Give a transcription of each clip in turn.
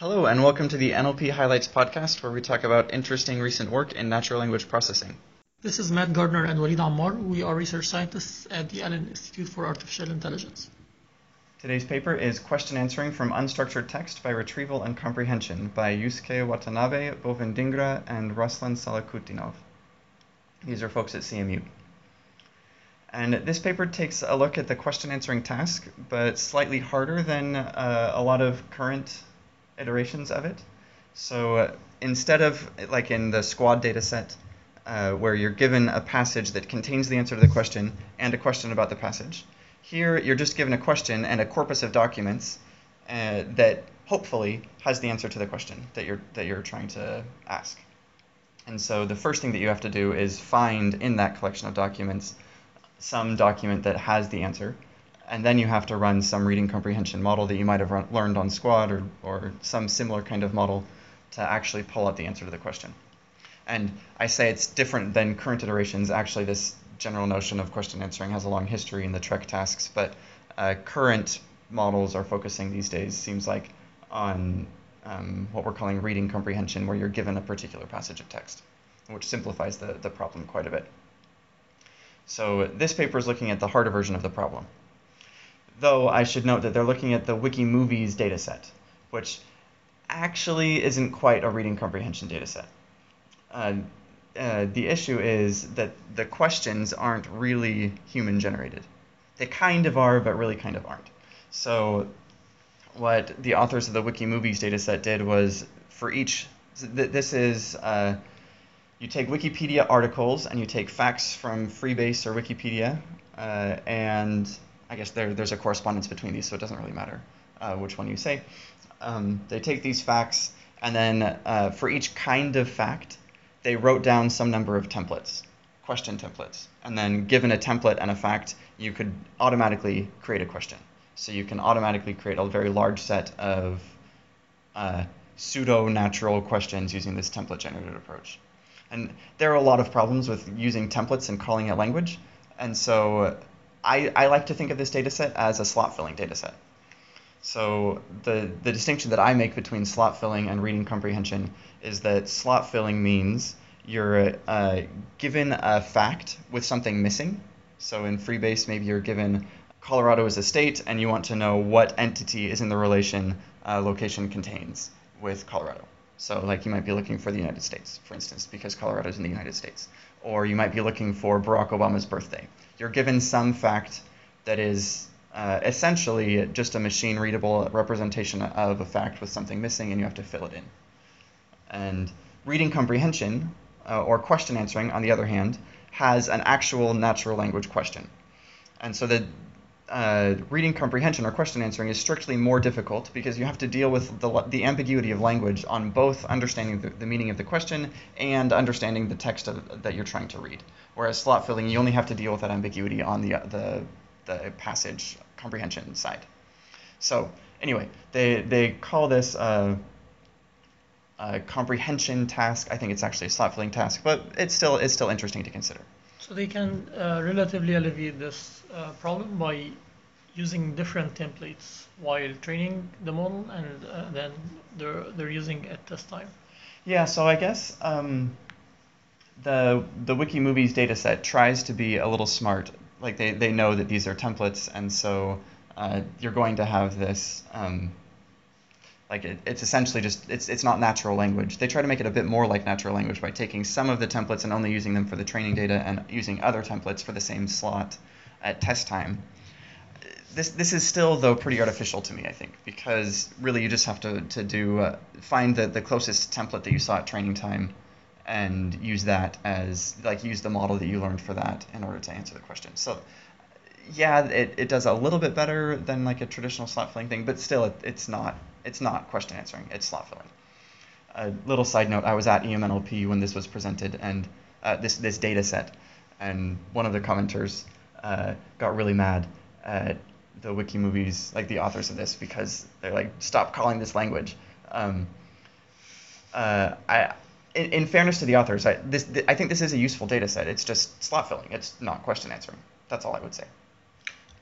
Hello, and welcome to the NLP Highlights podcast, where we talk about interesting recent work in natural language processing. This is Matt Gardner and Walid Ammar. We are research scientists at the Allen Institute for Artificial Intelligence. Today's paper is Question Answering from Unstructured Text by Retrieval and Comprehension by Yusuke Watanabe, Bhuwan Dhingra, and Ruslan Salakhutdinov. These are folks at CMU. And this paper takes a look at the question answering task, but slightly harder than uh, a lot of current iterations of it. So uh, instead of, like in the squad data set, uh, where you're given a passage that contains the answer to the question and a question about the passage, here, you're just given a question and a corpus of documents uh, that hopefully has the answer to the question that you're that you're trying to ask. And so the first thing that you have to do is find in that collection of documents some document that has the answer, and then you have to run some reading comprehension model that you might have run, learned on Squad or or some similar kind of model to actually pull out the answer to the question. And I say it's different than current iterations. Actually, this general notion of question answering has a long history in the TREC tasks, but uh, current models are focusing these days, seems like, on um, what we're calling reading comprehension, where you're given a particular passage of text, which simplifies the, the problem quite a bit. So this paper is looking at the harder version of the problem. Though I should note that they're looking at the Wikimovies dataset, which actually isn't quite a reading comprehension dataset. Uh, uh, the issue is that the questions aren't really human generated. They kind of are, but really kind of aren't. So, what the authors of the Wikimovies dataset did was for each, this is, uh, you take Wikipedia articles and you take facts from Freebase or Wikipedia, uh, and I guess there, there's a correspondence between these, so it doesn't really matter uh, which one you say. Um, they take these facts, and then uh, for each kind of fact, they wrote down some number of templates, question templates. And then given a template and a fact, you could automatically create a question. So you can automatically create a very large set of uh, pseudo-natural questions using this template generated approach. And there are a lot of problems with using templates and calling it language. And so I, I like to think of this data set as a slot filling data set. So the, the distinction that I make between slot filling and reading comprehension is that slot filling means you're uh, given a fact with something missing. So in Freebase, maybe you're given Colorado is a state, and you want to know what entity is in the relation uh, location contains with Colorado. So like you might be looking for the United States, for instance, because Colorado is in the United States. Or you might be looking for Barack Obama's birthday. You're given some fact that is uh, essentially just a machine readable representation of a fact with something missing, and you have to fill it in. And reading comprehension uh, or question answering, on the other hand, has an actual natural language question. And so the uh, reading comprehension or question answering is strictly more difficult because you have to deal with the, the ambiguity of language on both understanding the, the meaning of the question and understanding the text of, that you're trying to read. Whereas slot filling, you only have to deal with that ambiguity on the, uh, the the passage comprehension side. So anyway, they, they call this a, a comprehension task. I think it's actually a slot filling task, but it's still it's still interesting to consider. So they can uh, relatively alleviate this uh, problem by using different templates while training the model, and uh, then they're they're using at test time. Yeah. So I guess. Um, the the Wikimovies dataset tries to be a little smart like they, they know that these are templates, and so uh, you're going to have this. Um, like it, it's essentially just it's it's not natural language. They try to make it a bit more like natural language by taking some of the templates and only using them for the training data, and using other templates for the same slot at test time. This this is still though pretty artificial to me, I think, because really you just have to to do uh, find the the closest template that you saw at training time and use that as like use the model that you learned for that in order to answer the question. So yeah, it, it does a little bit better than like a traditional slot filling thing, but still it, it's not it's not question answering, it's slot filling. A little side note, I was at EMNLP when this was presented and uh, this this data set, and one of the commenters uh, got really mad at the Wikimovies, like the authors of this, because they're like, stop calling this language. Um, uh, I in, in, fairness to the authors, I, this, th- I think this is a useful data set. It's just slot filling. It's not question answering. That's all I would say.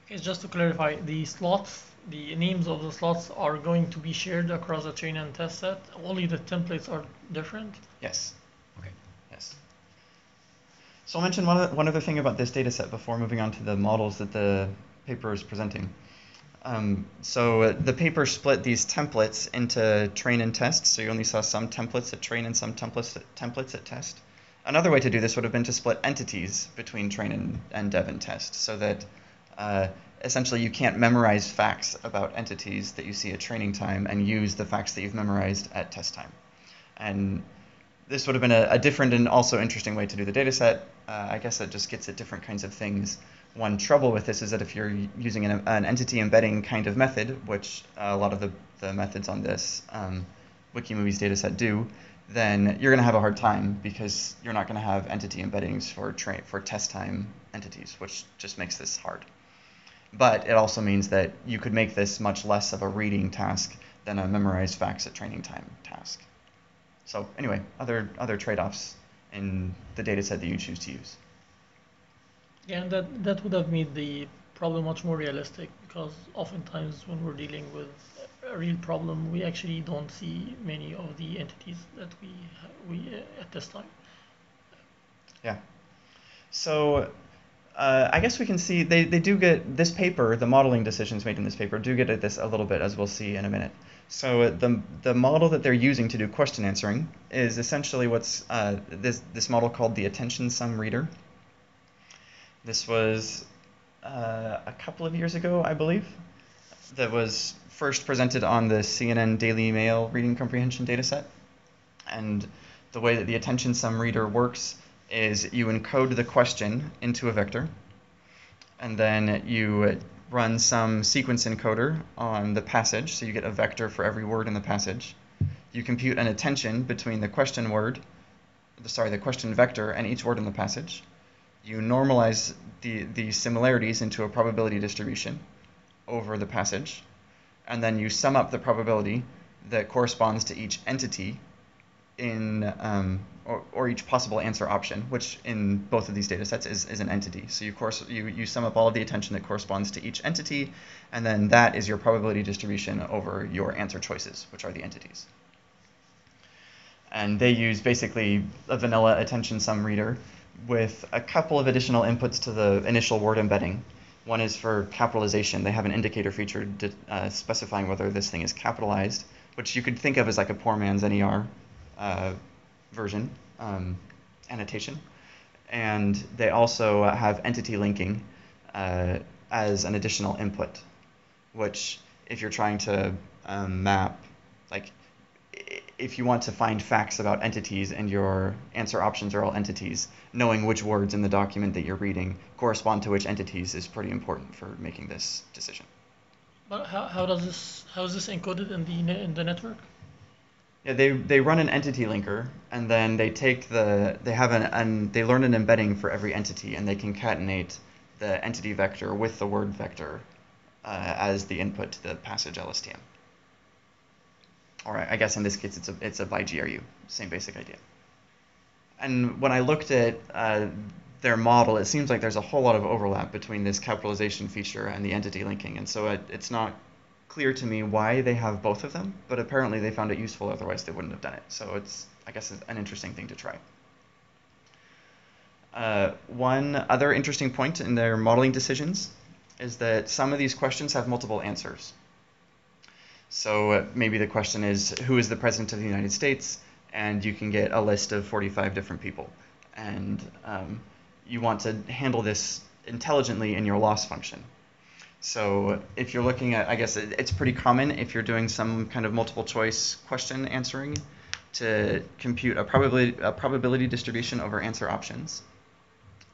Okay, just to clarify, the slots the names of the slots are going to be shared across the train and test set. Only the templates are different. Yes. Okay. Yes. So I'll mention one, other, one other thing about this data set before moving on to the models that the paper is presenting. Um, so uh, the paper split these templates into train and test. So you only saw some templates at train and some templates at, templates at test. Another way to do this would have been to split entities between train and, and dev and test so that uh, essentially you can't memorize facts about entities that you see at training time and use the facts that you've memorized at test time. And this would have been a, a different and also interesting way to do the data set. Uh, I guess it just gets at different kinds of things one trouble with this is that if you're using an, an entity embedding kind of method, which a lot of the, the methods on this um, Wikimovies dataset do, then you're going to have a hard time because you're not going to have entity embeddings for for test time entities, which just makes this hard. But it also means that you could make this much less of a reading task than a memorize facts at training time task. So anyway, other other trade-offs in the dataset that you choose to use. Yeah, and that, that would have made the problem much more realistic because oftentimes when we're dealing with a real problem, we actually don't see many of the entities that we we uh, at this time. Yeah. So uh, I guess we can see they, they do get this paper, the modeling decisions made in this paper do get at this a little bit as we'll see in a minute. So the, the model that they're using to do question answering is essentially what's uh, this, this model called the attention sum reader. This was uh, a couple of years ago, I believe, that was first presented on the CNN Daily Mail reading comprehension dataset. And the way that the attention sum reader works is you encode the question into a vector, and then you run some sequence encoder on the passage, so you get a vector for every word in the passage. You compute an attention between the question word, sorry, the question vector and each word in the passage you normalize the, the similarities into a probability distribution over the passage, and then you sum up the probability that corresponds to each entity in um, or, or, each possible answer option, which in both of these data sets is, is an entity. So you, course, you, you sum up all of the attention that corresponds to each entity, and then that is your probability distribution over your answer choices, which are the entities. And they use basically a vanilla attention sum reader with a couple of additional inputs to the initial word embedding. One is for capitalization. They have an indicator feature uh, specifying whether this thing is capitalized, which you could think of as like a poor man's NER uh, version um, annotation. And they also have entity linking uh, as an additional input, which if you're trying to um, map, like if you want to find facts about entities and your answer options are all entities, knowing which words in the document that you're reading correspond to which entities is pretty important for making this decision. But how, how does this how is this encoded in the in the network? Yeah, they, they run an entity linker and then they take the they have an, an they learn an embedding for every entity and they concatenate the entity vector with the word vector uh, as the input to the passage LSTM or I guess in this case it's a it's a biGRU, same basic idea. And when I looked at uh, their model, it seems like there's a whole lot of overlap between this capitalization feature and the entity linking, and so it, it's not clear to me why they have both of them, but apparently they found it useful, otherwise they wouldn't have done it. So it's I guess an interesting thing to try. Uh, one other interesting point in their modeling decisions is that some of these questions have multiple answers. So uh, maybe the question is, who is the president of the United States? And you can get a list of 45 different people. And um, you want to handle this intelligently in your loss function. So if you're looking at, I guess it's pretty common if you're doing some kind of multiple choice question answering to compute a probability, a probability distribution over answer options.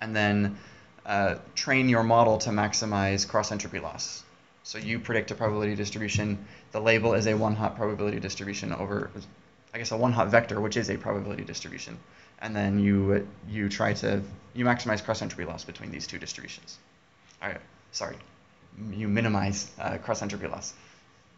And then uh, train your model to maximize cross entropy loss. So you predict a probability distribution. The label is a one-hot probability distribution over, I guess, a one-hot vector, which is a probability distribution. And then you you try to you maximize cross entropy loss between these two distributions. All right, sorry, you minimize uh, cross entropy loss.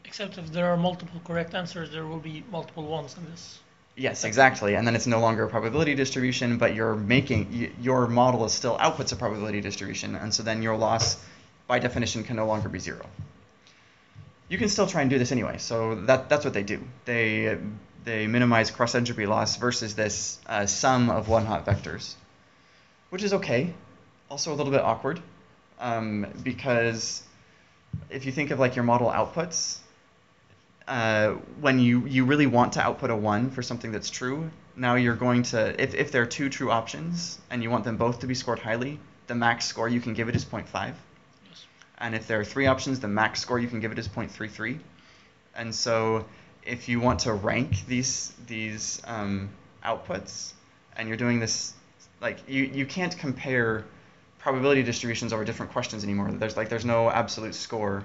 Except if there are multiple correct answers, there will be multiple ones in this. Yes, exactly. And then it's no longer a probability distribution, but you're making your model is still outputs a probability distribution, and so then your loss by definition, can no longer be zero. you can still try and do this anyway. So that that's what they do. They they minimize cross entropy loss versus this uh, sum of one hot vectors, which is okay. Also a little bit awkward um, because if you think of like your model outputs, uh, when you, you really want to output a 1 for something that's true, now you're going to, if, if there are two true options and you want them both to be scored highly, the max score you can give it is 0.5. Yes. And if there are three options, the max score you can give it is 0.33. And so if you want to rank these, these um, outputs, and you're doing this, like, you, you can't compare probability distributions over different questions anymore. There's like there's no absolute score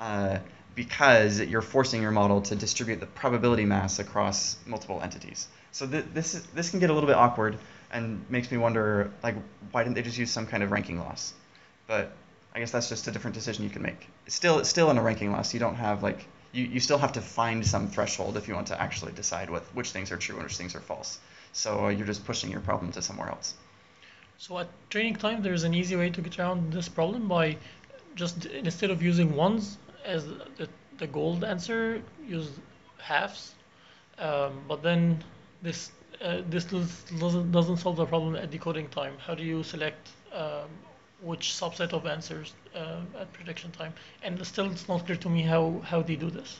uh, because you're forcing your model to distribute the probability mass across multiple entities. So th- this is, this can get a little bit awkward and makes me wonder like why didn't they just use some kind of ranking loss? But I guess that's just a different decision you can make. It's still it's still in a ranking loss. You don't have like you, you still have to find some threshold if you want to actually decide what which things are true and which things are false. So uh, you're just pushing your problem to somewhere else. So at training time, there's an easy way to get around this problem by just instead of using ones as the, the gold answer, use halves. Um, but then this uh, this doesn't doesn't solve the problem at decoding time. How do you select um, which subset of answers uh, at prediction time? And still, it's not clear to me how how they do this.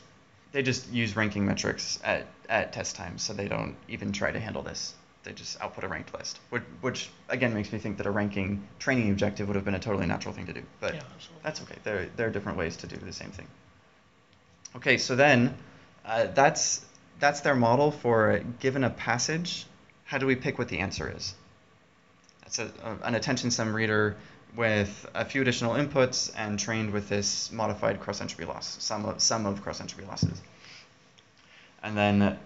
They just use ranking metrics at, at test time, so they don't even try to handle this they just output a ranked list, which, which, again makes me think that a ranking training objective would have been a totally natural thing to do. But yeah, that's okay. There, there are different ways to do the same thing. Okay, so then uh, that's that's their model for given a passage. How do we pick what the answer is? That's a, a, an attention sum reader with a few additional inputs and trained with this modified cross entropy loss, sum of, sum of cross entropy losses. And then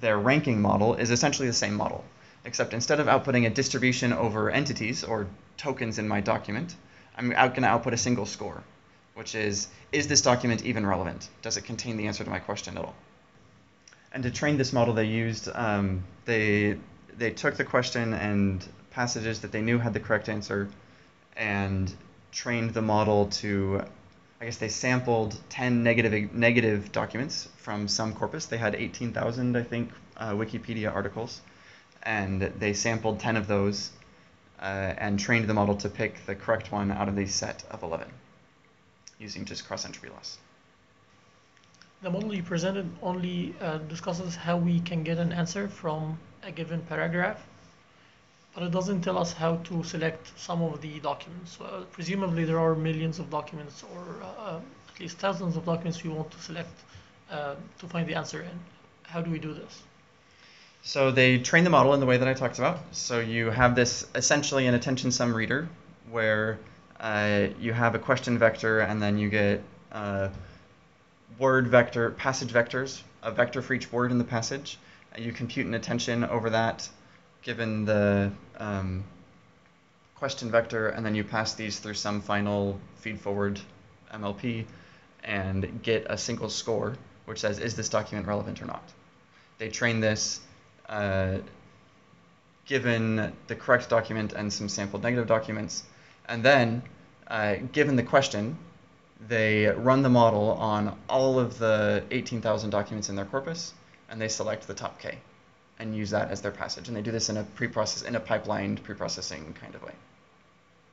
their ranking model is essentially the same model except instead of outputting a distribution over entities or tokens in my document, I'm out going to output a single score, which is, is this document even relevant? Does it contain the answer to my question at all? And to train this model, they used, um, they, they took the question and passages that they knew had the correct answer and trained the model to, I guess they sampled 10 negative, negative documents from some corpus. They had 18,000, I think, uh, Wikipedia articles and they sampled 10 of those uh, and trained the model to pick the correct one out of the set of 11 using just cross entropy loss. The model you presented only uh, discusses how we can get an answer from a given paragraph, but it doesn't tell us how to select some of the documents. Uh, presumably, there are millions of documents, or uh, at least thousands of documents we want to select uh, to find the answer in. How do we do this? So they train the model in the way that I talked about. So you have this essentially an attention sum reader where uh, you have a question vector and then you get uh, word vector, passage vectors, a vector for each word in the passage. You compute an attention over that given the um, question vector and then you pass these through some final feed forward MLP and get a single score which says is this document relevant or not. They train this uh, given the correct document and some sampled negative documents. And then, uh, given the question, they run the model on all of the 18,000 documents in their corpus, and they select the top K and use that as their passage. And they do this in a pre-process, in a pipelined pre-processing kind of way.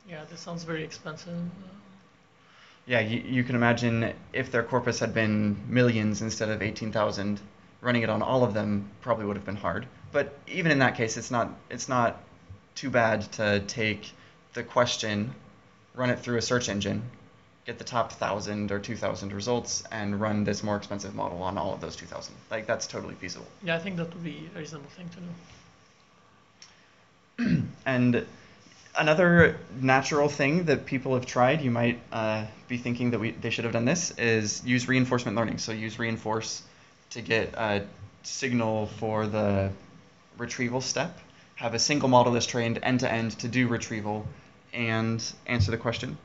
Yeah, this sounds very expensive. Yeah, you, you can imagine if their corpus had been millions instead of 18,000, running it on all of them probably would have been hard. But even in that case, it's not it's not too bad to take the question, run it through a search engine, get the top thousand or two thousand results, and run this more expensive model on all of those two thousand. Like that's totally feasible. Yeah, I think that would be a reasonable thing to do. and another natural thing that people have tried, you might uh, be thinking that we they should have done this, is use reinforcement learning. So use reinforce to get a signal for the retrieval step, have a single model that's trained end to end to do retrieval and answer the question.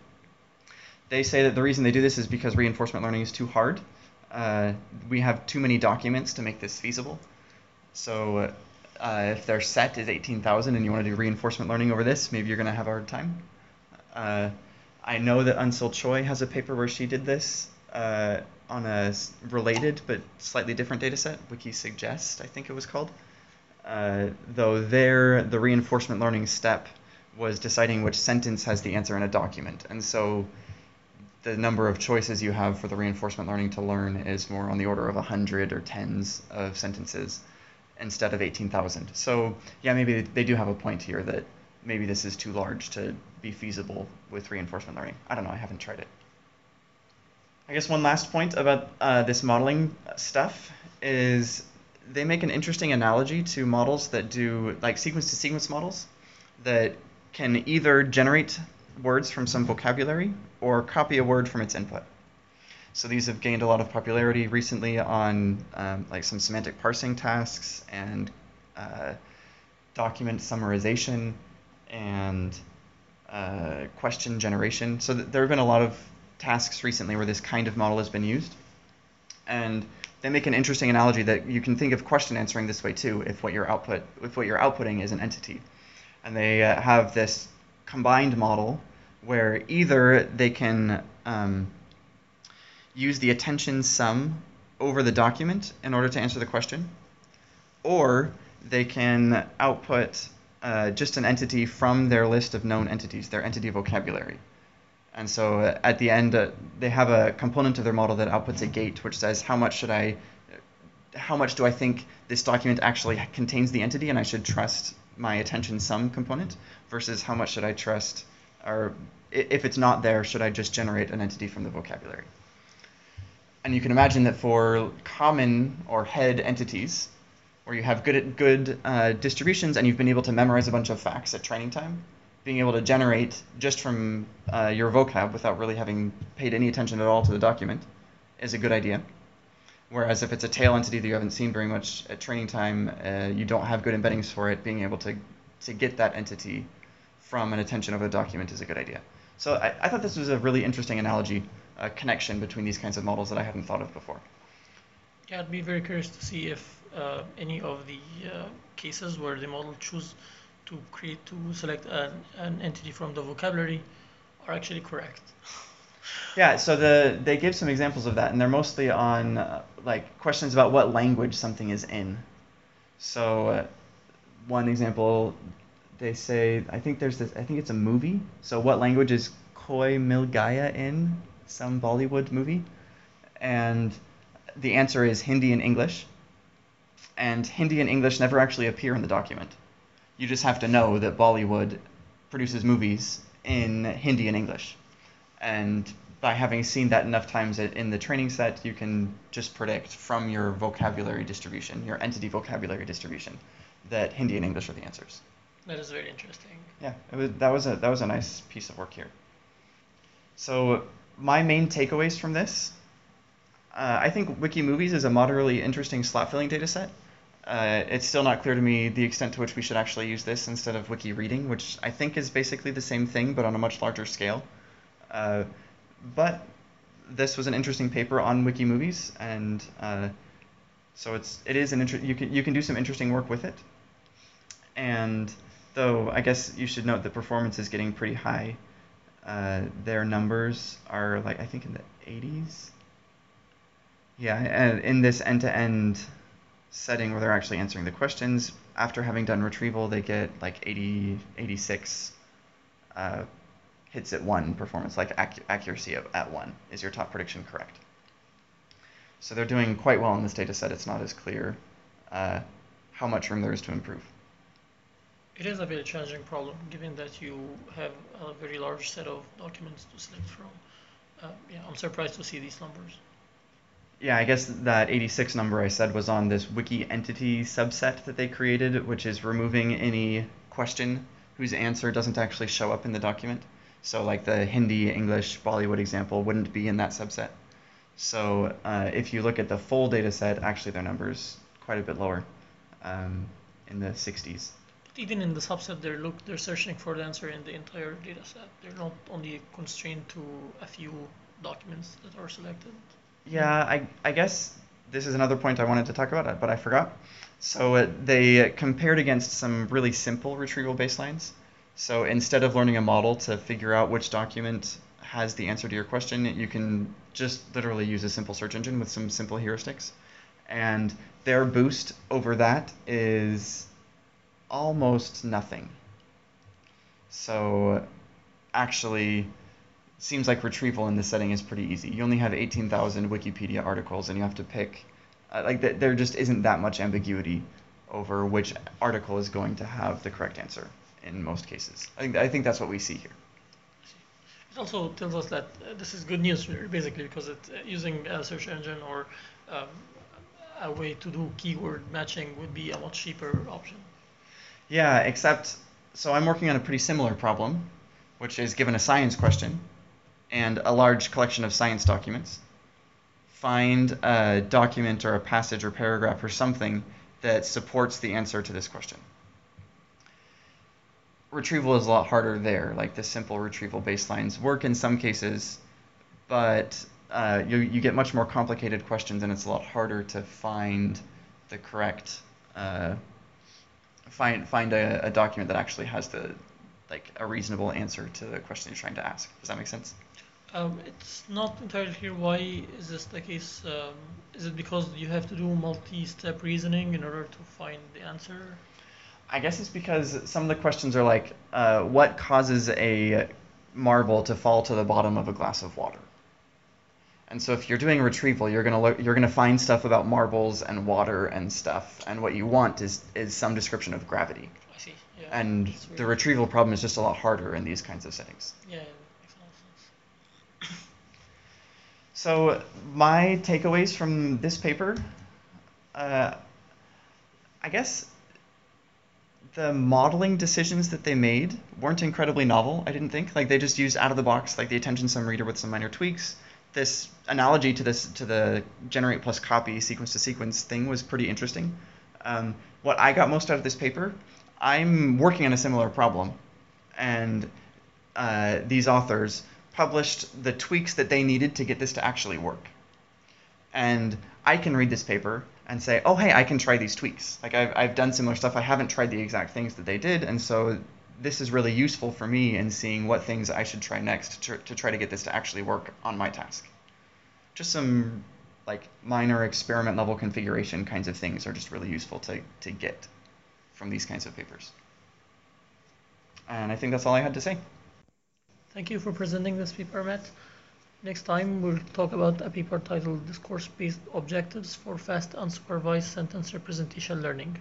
They say that the reason they do this is because reinforcement learning is too hard. Uh, we have too many documents to make this feasible. So uh, if their set is 18,000 and you want to do reinforcement learning over this, maybe you're going to have a hard time. Uh, I know that Eunsol Choi has a paper where she did this uh, on a related but slightly different data set, Wikisuggest, I think it was called. Uh, though there, the reinforcement learning step was deciding which sentence has the answer in a document. And so the number of choices you have for the reinforcement learning to learn is more on the order of 100 or tens of sentences instead of 18,000. So yeah, maybe they do have a point here that maybe this is too large to be feasible with reinforcement learning. I don't know, I haven't tried it. I guess one last point about uh, this modeling stuff is they make an interesting analogy to models that do like sequence to sequence models that can either generate words from some vocabulary or copy a word from its input. So these have gained a lot of popularity recently on um, like some semantic parsing tasks and uh, document summarization and uh, question generation. So th- there have been a lot of tasks recently where this kind of model has been used. And they make an interesting analogy that you can think of question answering this way too if what you're output if what you're outputting is an entity. And they uh, have this combined model where either they can um, use the attention sum over the document in order to answer the question, or they can output uh, just an entity from their list of known entities, their entity vocabulary. And so uh, at the end, uh, they have a component of their model that outputs a gate, which says how much should I, how much do I think this document actually contains the entity, and I should trust my attention sum component, versus how much should I trust, or if it's not there, should I just generate an entity from the vocabulary? And you can imagine that for common or head entities, where you have good good uh, distributions and you've been able to memorize a bunch of facts at training time, being able to generate just from uh, your vocab without really having paid any attention at all to the document is a good idea. Whereas if it's a tail entity that you haven't seen very much at training time, uh, you don't have good embeddings for it, being able to, to get that entity from an attention of a document is a good idea. So I, I thought this was a really interesting analogy, a connection between these kinds of models that I hadn't thought of before. Yeah, I'd be very curious to see if uh, any of the uh, cases where the model choose to create to select an, an entity from the vocabulary are actually correct. Yeah, so the they give some examples of that, and they're mostly on uh, like questions about what language something is in. So uh, one example, they say I think there's this I think it's a movie. So what language is Koi Milgaya in? Some Bollywood movie, and the answer is Hindi and English. And Hindi and English never actually appear in the document. You just have to know that Bollywood produces movies in Hindi and English. And by having seen that enough times in the training set, you can just predict from your vocabulary distribution, your entity vocabulary distribution, that Hindi and English are the answers. That is very interesting. Yeah, was, that was a that was a nice piece of work here. So my main takeaways from this, uh, I think Wikimovies is a moderately interesting slot filling data set. Uh, it's still not clear to me the extent to which we should actually use this instead of WikiReading, which I think is basically the same thing but on a much larger scale. Uh, but this was an interesting paper on Wikimovies, and uh, so it's it is an inter- you can you can do some interesting work with it. And though I guess you should note the performance is getting pretty high. Uh, their numbers are like I think in the 80s. Yeah, and in this end-to-end setting where they're actually answering the questions. After having done retrieval, they get like 80, 86 uh, hits at one performance, like ac- accuracy of, at one. Is your top prediction correct? So they're doing quite well in this data set. It's not as clear uh, how much room there is to improve. It is a very challenging problem, given that you have a very large set of documents to select from. Uh, yeah, I'm surprised to see these numbers yeah, I guess that 86 number I said was on this wiki entity subset that they created, which is removing any question whose answer doesn't actually show up in the document. So, like the Hindi, English, Bollywood example wouldn't be in that subset. So, uh, if you look at the full data set, actually their numbers quite a bit lower, um, in the 60s. But even in the subset, they're look they're searching for the answer in the entire data set. They're not only constrained to a few documents that are selected. Yeah, I, I guess this is another point I wanted to talk about, but I forgot. So uh, they compared against some really simple retrieval baselines. So instead of learning a model to figure out which document has the answer to your question, you can just literally use a simple search engine with some simple heuristics. And their boost over that is almost nothing. So actually, seems like retrieval in this setting is pretty easy. You only have 18,000 Wikipedia articles, and you have to pick, uh, like, th- there just isn't that much ambiguity over which article is going to have the correct answer in most cases. I think, I think that's what we see here. It also tells us that uh, this is good news, basically, because it, uh, using a search engine or um, a way to do keyword matching would be a much cheaper option. Yeah, except, so I'm working on a pretty similar problem, which is given a science question and a large collection of science documents. Find a document or a passage or paragraph or something that supports the answer to this question. Retrieval is a lot harder there. Like the simple retrieval baselines work in some cases, but uh, you, you get much more complicated questions and it's a lot harder to find the correct uh, find find a, a document that actually has the like a reasonable answer to the question you're trying to ask. Does that make sense? Um, it's not entirely clear why is this the case. Um, is it because you have to do multi-step reasoning in order to find the answer? I guess it's because some of the questions are like, uh, what causes a marble to fall to the bottom of a glass of water? And so if you're doing retrieval, you're gonna look, you're gonna find stuff about marbles and water and stuff, and what you want is is some description of gravity. I see. Yeah. And the retrieval problem is just a lot harder in these kinds of settings. Yeah, it makes a lot of sense. So my takeaways from this paper, uh, I guess the modeling decisions that they made weren't incredibly novel. I didn't think like they just used out of the box like the attention sum reader with some minor tweaks. This analogy to this to the generate plus copy sequence to sequence thing was pretty interesting. Um, what I got most out of this paper, I'm working on a similar problem, and uh, these authors published the tweaks that they needed to get this to actually work. And I can read this paper and say, oh, hey, I can try these tweaks. Like, I've, I've done similar stuff. I haven't tried the exact things that they did. And so this is really useful for me in seeing what things I should try next to, to try to get this to actually work on my task. Just some like minor experiment level configuration kinds of things are just really useful to, to get from these kinds of papers. And I think that's all I had to say. Thank you for presenting this paper, Matt. Next time we'll talk about a paper titled Discourse-Based Objectives for Fast Unsupervised Sentence Representation Learning.